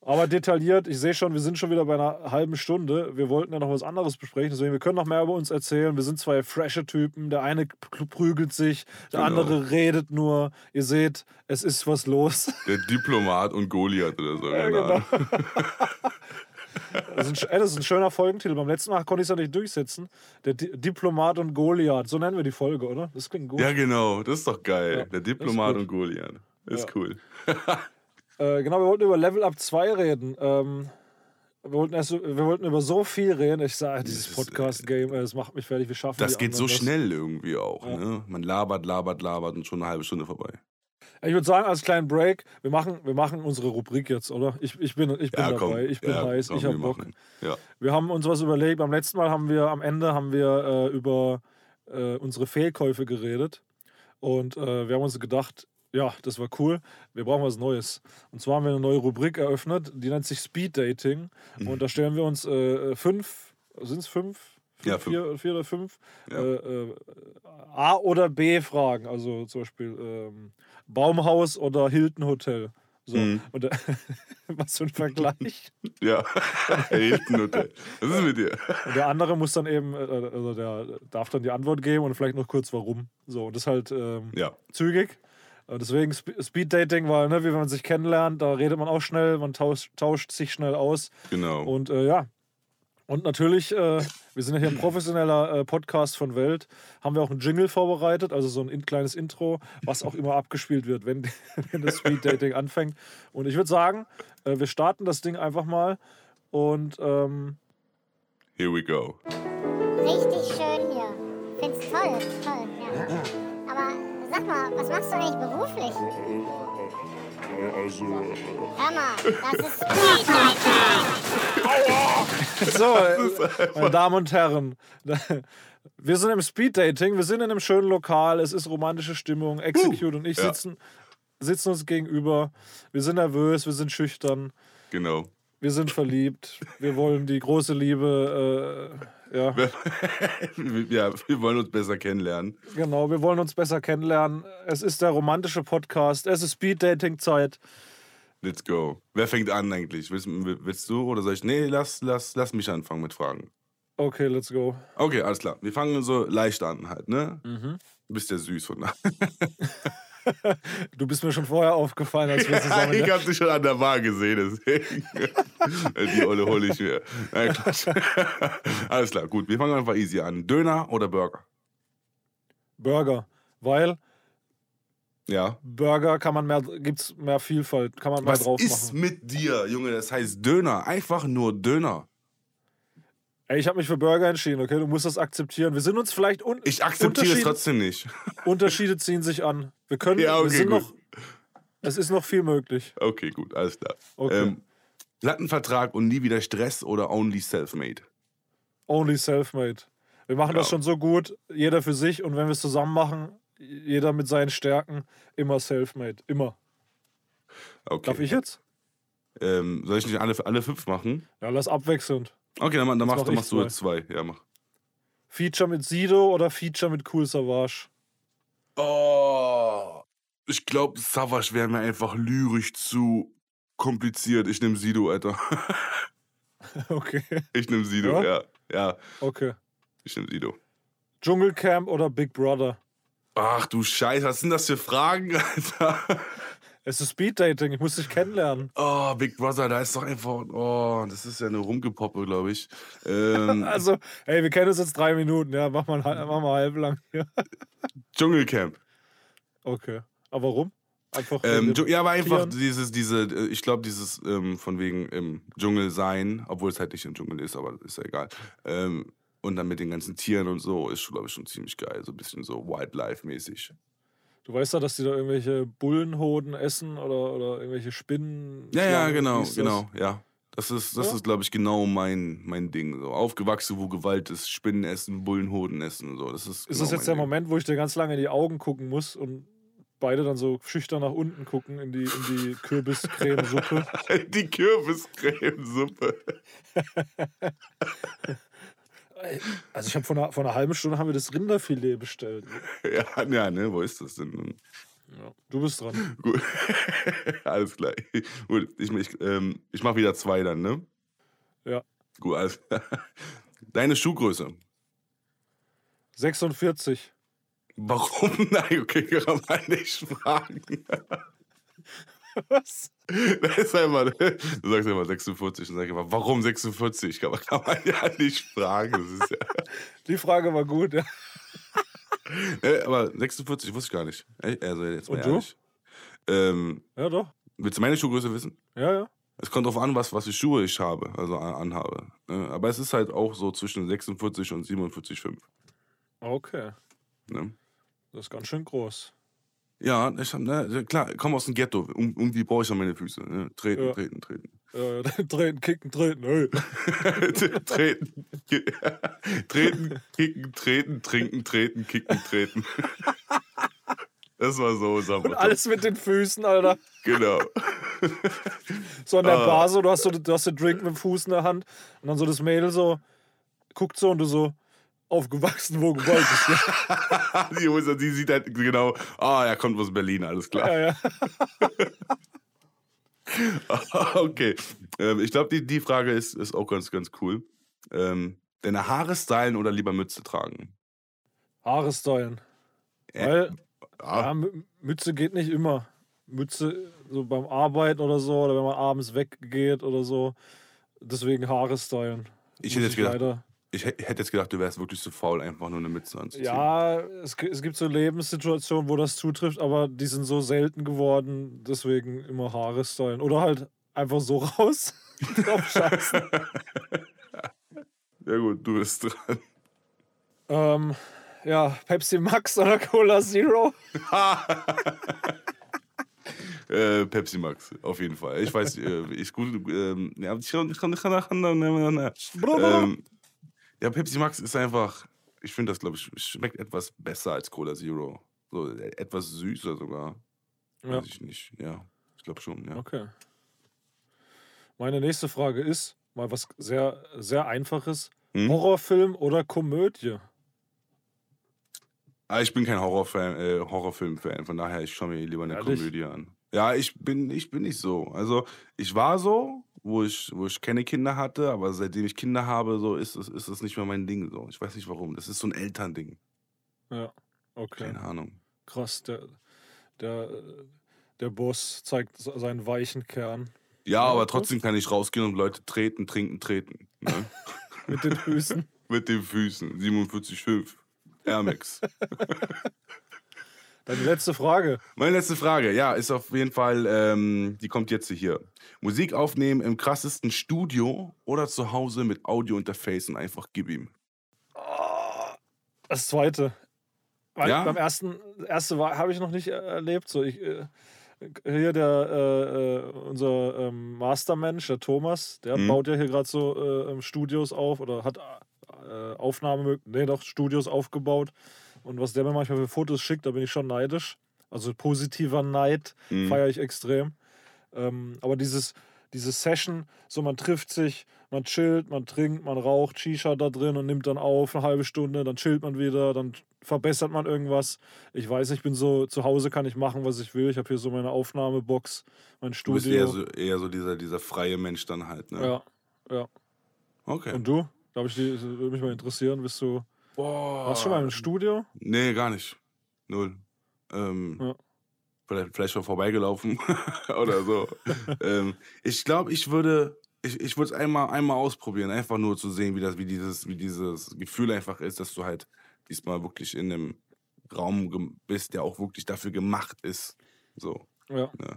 Aber detailliert, ich sehe schon, wir sind schon wieder bei einer halben Stunde. Wir wollten ja noch was anderes besprechen, deswegen wir können noch mehr über uns erzählen. Wir sind zwei frische Typen. Der eine prügelt sich, der genau. andere redet nur. Ihr seht, es ist was los. Der Diplomat und Goliath oder so. <laughs> Ja, genau. Das ist, ein, das ist, ein, schöner Folgentitel. Beim letzten Mal konnte ich es ja nicht durchsetzen. Der Di Diplomat und Goliath. So nennen wir die Folge, oder? Das klingt gut. Ja, genau. Das ist doch geil. Ja, Der Diplomat und Goliath. Ist ja. cool. <laughs> Äh, genau, wir wollten über Level Up 2 reden. Ähm, wir, wollten erst, wir wollten über so viel reden. Ich sage, dieses Podcast-Game, das macht mich fertig. Wir schaffen Das geht so das. schnell irgendwie auch. Ja. Ne? Man labert, labert, labert und schon eine halbe Stunde vorbei. Ich würde sagen, als kleinen Break, wir machen, wir machen unsere Rubrik jetzt, oder? Ich, ich bin, ich bin ja, dabei, ich bin ja, heiß, komm, ich habe Bock. Ja. Wir haben uns was überlegt. Beim letzten Mal haben wir, am Ende haben wir äh, über äh, unsere Fehlkäufe geredet. Und äh, wir haben uns gedacht, ja, das war cool. Wir brauchen was Neues. Und zwar haben wir eine neue Rubrik eröffnet, die nennt sich Speed Dating. Mhm. Und da stellen wir uns äh, fünf, sind es fünf? fünf? Ja, fünf. Vier, vier oder fünf? Ja. Äh, äh, A- oder B-Fragen. Also zum Beispiel ähm, Baumhaus oder Hilton Hotel. So. Mhm. Und der, <laughs> was für ein Vergleich. <laughs> Ja, <laughs> Hilton Hotel. Was ist mit dir? Und der andere muss dann eben, äh, also der darf dann die Antwort geben und vielleicht noch kurz warum. So, und das ist halt ähm, ja. zügig. Deswegen Speed Dating, weil, ne, wie man sich kennenlernt, da redet man auch schnell, man tauscht, tauscht sich schnell aus. Genau. Und äh, ja. Und natürlich, äh, wir sind ja hier ein professioneller äh, Podcast von Welt, haben wir auch einen Jingle vorbereitet, also so ein in, kleines Intro, was auch immer abgespielt wird, wenn, <laughs> wenn das Speed Dating anfängt. Und ich würde sagen, äh, wir starten das Ding einfach mal und ähm, Here we go. Richtig schön hier. Find's toll, toll, ja. Sag mal, was machst du eigentlich beruflich? Also. Hör mal, das ist Speed So, meine Damen und Herren. Wir sind im Speed Dating, wir sind in einem schönen Lokal, es ist romantische Stimmung. Execute uh, und ich ja. sitzen, sitzen uns gegenüber. Wir sind nervös, wir sind schüchtern. Genau. Wir sind verliebt. Wir wollen die große Liebe. Äh, ja. <laughs> ja, wir wollen uns besser kennenlernen. Genau, wir wollen uns besser kennenlernen. Es ist der romantische Podcast. Es ist Speed-Dating-Zeit. Let's go. Wer fängt an eigentlich? Willst, willst, du oder soll ich? Nee, lass, lass, lass mich anfangen mit Fragen. Okay, let's go. Okay, alles klar. Wir fangen so leicht an halt, ne? Mhm. Du bist ja süß von <laughs> du bist mir schon vorher aufgefallen, als wir zusammen. ich hab dich schon an der Bar gesehen, deswegen. <laughs> Die Olle hole ich mir. Nein, <laughs> Alles klar, gut. Wir fangen einfach easy an. Döner oder Burger? Burger, weil ja. Burger kann man mehr, gibt's mehr Vielfalt, kann man mehr Was drauf machen. Was ist mit dir, Junge? Das heißt Döner, einfach nur Döner. Ey, ich habe mich für Burger entschieden, okay? Du musst das akzeptieren. Wir sind uns vielleicht un Ich akzeptiere es trotzdem nicht. <laughs> Unterschiede ziehen sich an. Wir können, ja, okay, wir sind gut. noch, es ist noch viel möglich. Okay, gut, alles klar. Okay. Ähm, Plattenvertrag und nie wieder Stress oder only self-made? Only self-made. Wir machen ja. das schon so gut, jeder für sich und wenn wir es zusammen machen, jeder mit seinen Stärken, immer self-made. Immer. Okay. Darf ich jetzt? Ähm, soll ich nicht alle, alle fünf machen? Ja, lass abwechselnd. Okay, dann, dann, machst, mach machst du jetzt zwei. Ja, mach. Feature mit Sido oder Feature mit Cool Savage? Oh. Ich glaube, Savage wäre mir einfach lyrisch zu kompliziert. Ich nehme Sido, Alter. <laughs> Okay, Ich nehme Sido, Ja? ja. Ja, okay. ich nehme Sido. Dschungelcamp oder Big Brother? Ach du Scheiße, was sind das für Fragen, <laughs> Alter? Es ist Speeddating, ich muss dich kennenlernen. Oh, Big Brother, da ist doch einfach. Oh, das ist ja eine Rumgepoppe, glaube ich. Ähm, <laughs> Also, hey, wir kennen uns jetzt drei Minuten, ja, mach mal, mach mal halb lang. Ja. <laughs> Dschungelcamp. Okay. Aber warum? Einfach. Ähm, ja, aber einfach Tieren? dieses, diese, äh, ich glaube, dieses ähm, von wegen im Dschungel sein, obwohl es halt nicht im Dschungel ist, aber ist ja egal. Ähm, und dann mit den ganzen Tieren und so ist, glaube ich, schon ziemlich geil. So ein bisschen so Wildlife-mäßig. Du weißt ja, dass die da irgendwelche Bullenhoden essen oder, oder irgendwelche Spinnen. Ja, ja, genau, genau, ja. Das ist, das Ja? ist glaube ich, genau mein, mein Ding. So. Aufgewachsen, wo Gewalt ist, Spinnen essen, Bullenhoden essen. So. Das ist, Ist genau das jetzt der mein Moment, wo ich dir ganz lange in die Augen gucken muss und beide dann so schüchtern nach unten gucken in die, in die Kürbiscremesuppe? Ding. <laughs> Die Kürbiscremesuppe. <laughs> Also ich habe vor einer, vor einer halben Stunde haben wir das Rinderfilet bestellt. <laughs> Ja, ja, ne, wo ist das denn? Ja. Du bist dran. Gut. <laughs> alles klar. Gut, ich, ich, ähm, ich mache wieder zwei dann, ne? Ja. Gut, alles klar. Deine Schuhgröße. 46. Warum? <laughs> Nein, okay, kann man nicht fragen. <laughs> Was? Das ist einfach, <laughs> du sagst immer 46 und sag ich immer, warum 46? Kann man, kann man ja nicht fragen. Ja, <laughs> Die Frage war gut, ja. Äh, aber 46 wusste ich gar nicht. Also jetzt mal Und du? ehrlich. Ähm, Ja, doch. willst du meine Schuhgröße wissen? Ja, ja. Es kommt darauf an, was, was für Schuhe ich habe, also an, anhabe. Ne? Aber es ist halt auch so zwischen 46 und 47,5. Okay. Ne? Das ist ganz schön groß. Ja, ich hab, ne, klar, ich komme aus dem Ghetto. Um, irgendwie brauche ich an meine Füße. Ne? Treten, Ja. treten, treten. Äh, <laughs> treten, kicken, treten. Hey. <laughs> treten, <laughs> treten, kicken, treten, trinken, treten, kicken, treten. Das war so unser Und Motto. alles mit den Füßen, Alter. Genau. So an der Ah. Bar, so, du hast so du hast den Drink mit dem Fuß in der Hand und dann so das Mädel so guckt so und du so aufgewachsen, wo gewollt ist. Ja, <laughs> die, Hose, die sieht halt genau, ah, er kommt aus Berlin, alles klar. ja, ja. <laughs> okay. Ähm, ich glaube, die, die Frage ist, ist auch ganz, ganz cool. Ähm, deine Haare stylen oder lieber Mütze tragen? Haare stylen. Äh, Weil, Ah, ja, Mü- Mütze geht nicht immer. Mütze so beim Arbeiten oder so oder wenn man abends weggeht oder so. Deswegen Haare stylen. Ich hätte jetzt gedacht, leider- ich hä- hätte jetzt gedacht, du wärst wirklich zu faul, einfach nur eine Mütze anzuziehen. Ja, es, es gibt so Lebenssituationen, wo das zutrifft, aber die sind so selten geworden, deswegen immer Haare stylen. Oder halt einfach so raus. drauf scheißen. Ja gut, du bist dran. ähm, ja, Pepsi Max oder Cola Zero? Äh, Pepsi Max, auf jeden Fall. Ich weiß, äh, ich gut, ähm, ja, ich kann, ich kann, ich kann, ich kann, ähm, ja, Pepsi Max ist einfach, ich finde das, glaube ich, schmeckt etwas besser als Cola Zero. So, äh, etwas süßer sogar. Ja. Weiß ich nicht, ja. Ich glaube schon, ja. Okay. Meine nächste Frage ist mal was sehr, sehr Einfaches. Hm? Horrorfilm oder Komödie? Ah, ich bin kein äh, Horrorfilm-Fan, von daher, ich schaue mir lieber eine Ehrlich? Komödie an. Ja, ich bin, ich bin nicht so. Also, ich war so, wo ich, wo ich keine Kinder hatte, aber seitdem ich Kinder habe, so ist es, ist es nicht mehr mein Ding. So. Ich weiß nicht warum. Das ist so ein Elternding. Ja, okay. Keine Ahnung. Krass, der, der, der Boss zeigt se- seinen weichen Kern Ja, aber trotzdem kann ich rausgehen und Leute treten, trinken, treten. Ne? <laughs> mit den Füßen. <laughs> Mit den Füßen. 47,5. Air Max. <laughs> Deine letzte Frage. Meine letzte Frage, ja, ist auf jeden Fall, ähm, die kommt jetzt hier. Musik aufnehmen im krassesten Studio oder zu Hause mit Audio-Interface und einfach gib ihm. Das zweite. Weil Ja? beim ersten, erste habe ich noch nicht erlebt. So, ich, äh, hier der äh, äh, unser ähm, Mastermensch, der Thomas, der Mhm. baut ja hier gerade so äh, ähm, Studios auf oder hat äh, Aufnahme, nee, doch Studios aufgebaut. Und was der mir manchmal für Fotos schickt, da bin ich schon neidisch. Also positiver Neid Mhm. feiere ich extrem. Ähm, aber dieses, diese Session, so man trifft sich, man chillt, man trinkt, man raucht Shisha da drin und nimmt dann auf eine halbe Stunde, dann chillt man wieder, dann verbessert man irgendwas. Ich weiß, ich bin so, zu Hause kann ich machen, was ich will. Ich habe hier so meine Aufnahmebox, mein Du bist Studio. eher so, eher so dieser, dieser freie Mensch dann halt, ne? ja, ja. Okay. Und du? Da ich das würde mich mal interessieren, bist du. Boah. Warst du schon mal im Studio? Nee, gar nicht. Null. Ähm, Ja. vielleicht, vielleicht schon vorbeigelaufen <laughs> oder so. <laughs> ähm, ich glaube, ich würde, ich, ich würde es einmal, einmal ausprobieren, einfach nur zu sehen, wie das, wie dieses, wie dieses Gefühl einfach ist, dass du halt diesmal wirklich in einem Raum bist, der auch wirklich dafür gemacht ist. So. Ja. Ne?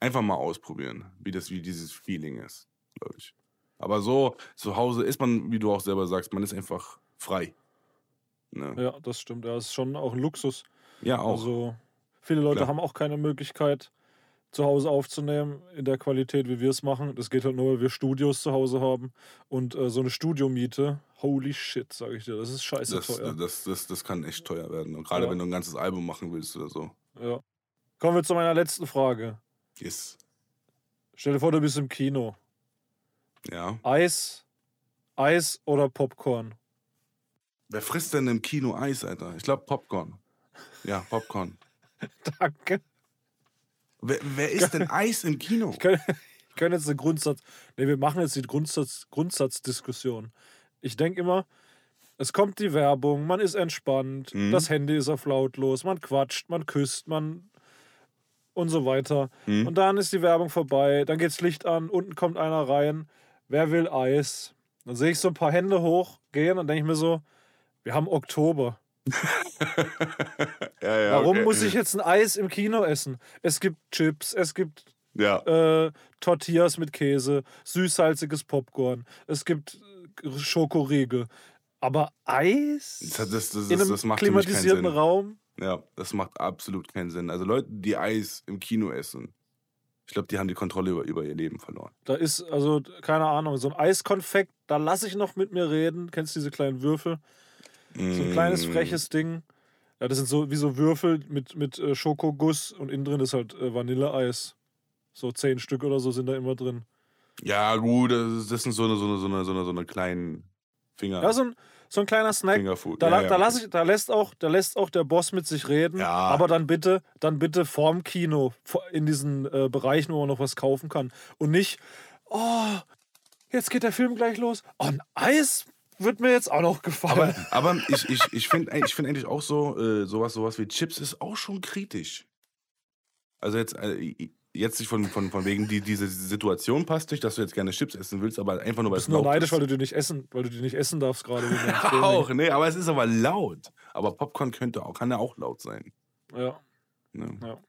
Einfach mal ausprobieren, wie das, wie dieses Feeling ist, glaube ich. Aber so, zu Hause ist man, wie du auch selber sagst, man ist einfach frei. Ne? Ja, das stimmt. Ja, das ist schon auch ein Luxus. Ja, auch. Also, viele Leute Klar. haben auch keine Möglichkeit, zu Hause aufzunehmen in der Qualität, wie wir es machen. Das geht halt nur, weil wir Studios zu Hause haben. Und äh, so eine Studiomiete, holy shit, sage ich dir, das ist scheiße Das, teuer. das, das, das kann echt teuer werden. Und gerade Ja. wenn du ein ganzes Album machen willst oder so. Ja. Kommen wir zu meiner letzten Frage. Yes. Stell dir vor, du bist im Kino. Ja. Eis, Eis oder Popcorn? Wer frisst denn im Kino Eis, Alter? Ich glaube Popcorn. Ja, Popcorn. <laughs> Danke. Wer, wer isst denn Eis im Kino? Ich kann, ich kann jetzt eine Grundsatz. Ne, wir machen jetzt die Grundsatz, Grundsatzdiskussion. Ich denke immer, es kommt die Werbung, man ist entspannt, Mhm. das Handy ist auf lautlos, man quatscht, man küsst, man und so weiter. Mhm. Und dann ist die Werbung vorbei, dann geht's Licht an, unten kommt einer rein. Wer will Eis? Dann sehe ich so ein paar Hände hochgehen und denke ich mir so, wir haben Oktober. <laughs> ja, ja, Warum okay. muss ich jetzt ein Eis im Kino essen? Es gibt Chips, es gibt Ja. äh, Tortillas mit Käse, süß-salziges Popcorn, es gibt äh, Schokoriegel. Aber Eis Das, das, das, in einem das macht klimatisierten. Raum? Ja, das macht absolut keinen Sinn. Also Leute, die Eis im Kino essen, ich glaube, die haben die Kontrolle über, über ihr Leben verloren. Da ist, also, keine Ahnung, so ein Eiskonfekt, da lasse ich noch mit mir reden. Kennst du diese kleinen Würfel? So ein kleines, Mm. freches Ding. Ja, das sind so wie so Würfel mit, mit äh, Schokoguss und innen drin ist halt äh, Vanilleeis. So zehn Stück oder so sind da immer drin. Ja, gut, das, das sind so eine, so eine, so eine, so eine, so eine kleinen Finger, Ja, so ein, so ein kleiner Snack. Fingerfood. Da, ja, ja, da, lass ich, da, lässt auch, da lässt auch der Boss mit sich reden, Ja. aber dann bitte, dann bitte vorm Kino, in diesen äh, Bereichen, wo man noch was kaufen kann. Und nicht, oh, jetzt geht der Film gleich los. Oh, ein Eis wird mir jetzt auch noch gefallen. Aber, aber ich, ich, ich finde ich find eigentlich auch so, äh, sowas, sowas wie Chips ist auch schon kritisch. Also jetzt, äh, jetzt nicht von, von, von wegen, die, diese Situation passt nicht, dass du jetzt gerne Chips essen willst, aber einfach nur, du weil bist es nur laut neidisch, ist. weil du die nicht essen, weil du die nicht essen darfst gerade. <laughs> du Auch, nee, aber es ist aber laut. Aber Popcorn könnte auch, kann ja auch laut sein. Ja. Ne? ja,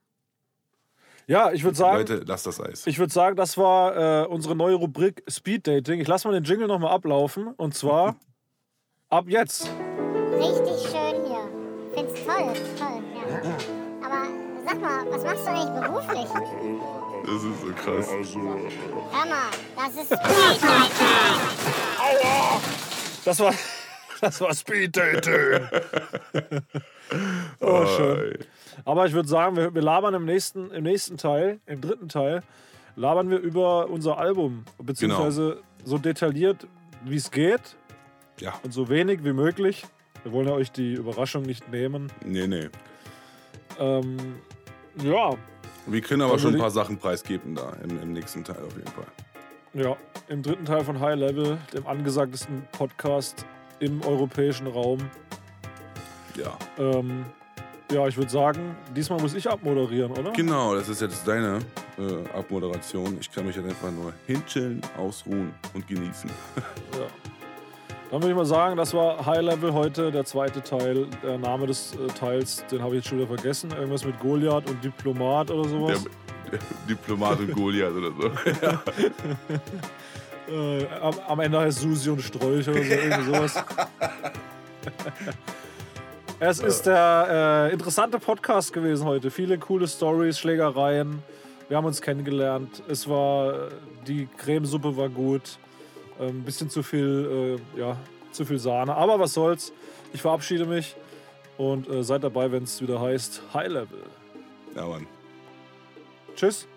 ich würde sagen, Leute, lasst das Eis. ich würde sagen, das war äh, unsere neue Rubrik Speed Dating. Ich lasse mal den Jingle nochmal ablaufen und zwar <laughs> ab jetzt. Richtig schön hier. Find's toll, toll, ja. Aber sag mal, was machst du eigentlich beruflich? Das ist so krass. Hör mal, das ist Speed Das war, das war Speed Dating. <laughs> oh, schön. Aber ich würde sagen, wir, wir labern im nächsten, im nächsten Teil, im dritten Teil, labern wir über unser Album. Beziehungsweise so detailliert, wie es geht Ja, und so wenig wie möglich. Wir wollen ja euch die Überraschung nicht nehmen. nee, nee. Ähm, ja, Wir können aber wir schon ein paar Sachen preisgeben da im, im nächsten Teil auf jeden Fall. ja, im dritten Teil von High Level, dem angesagtesten Podcast im europäischen Raum. Ja. Ähm, ja, ich würde sagen, diesmal muss ich abmoderieren, oder? Genau, das ist jetzt deine äh, Abmoderation. Ich kann mich jetzt einfach nur hinchillen, ausruhen und genießen. <laughs> Ja. Dann würde ich mal sagen, das war High Level heute, der zweite Teil. Der Name des äh, Teils, den habe ich jetzt schon wieder vergessen. Irgendwas mit Goliath und Diplomat oder Der, sowas. der <laughs> Diplomat und Goliath oder so. <laughs> Äh, am, am Ende heißt Susi und Strolch oder so, irgendwie sowas. <laughs> es ist der äh, interessante Podcast gewesen heute. Viele coole Stories, Schlägereien. Wir haben uns kennengelernt. Es war, die Cremesuppe war gut. Ein ähm, bisschen zu viel, äh, ja, zu viel Sahne. Aber was soll's. Ich verabschiede mich und äh, seid dabei, wenn es wieder heißt High Level. Ja, Mann. Tschüss.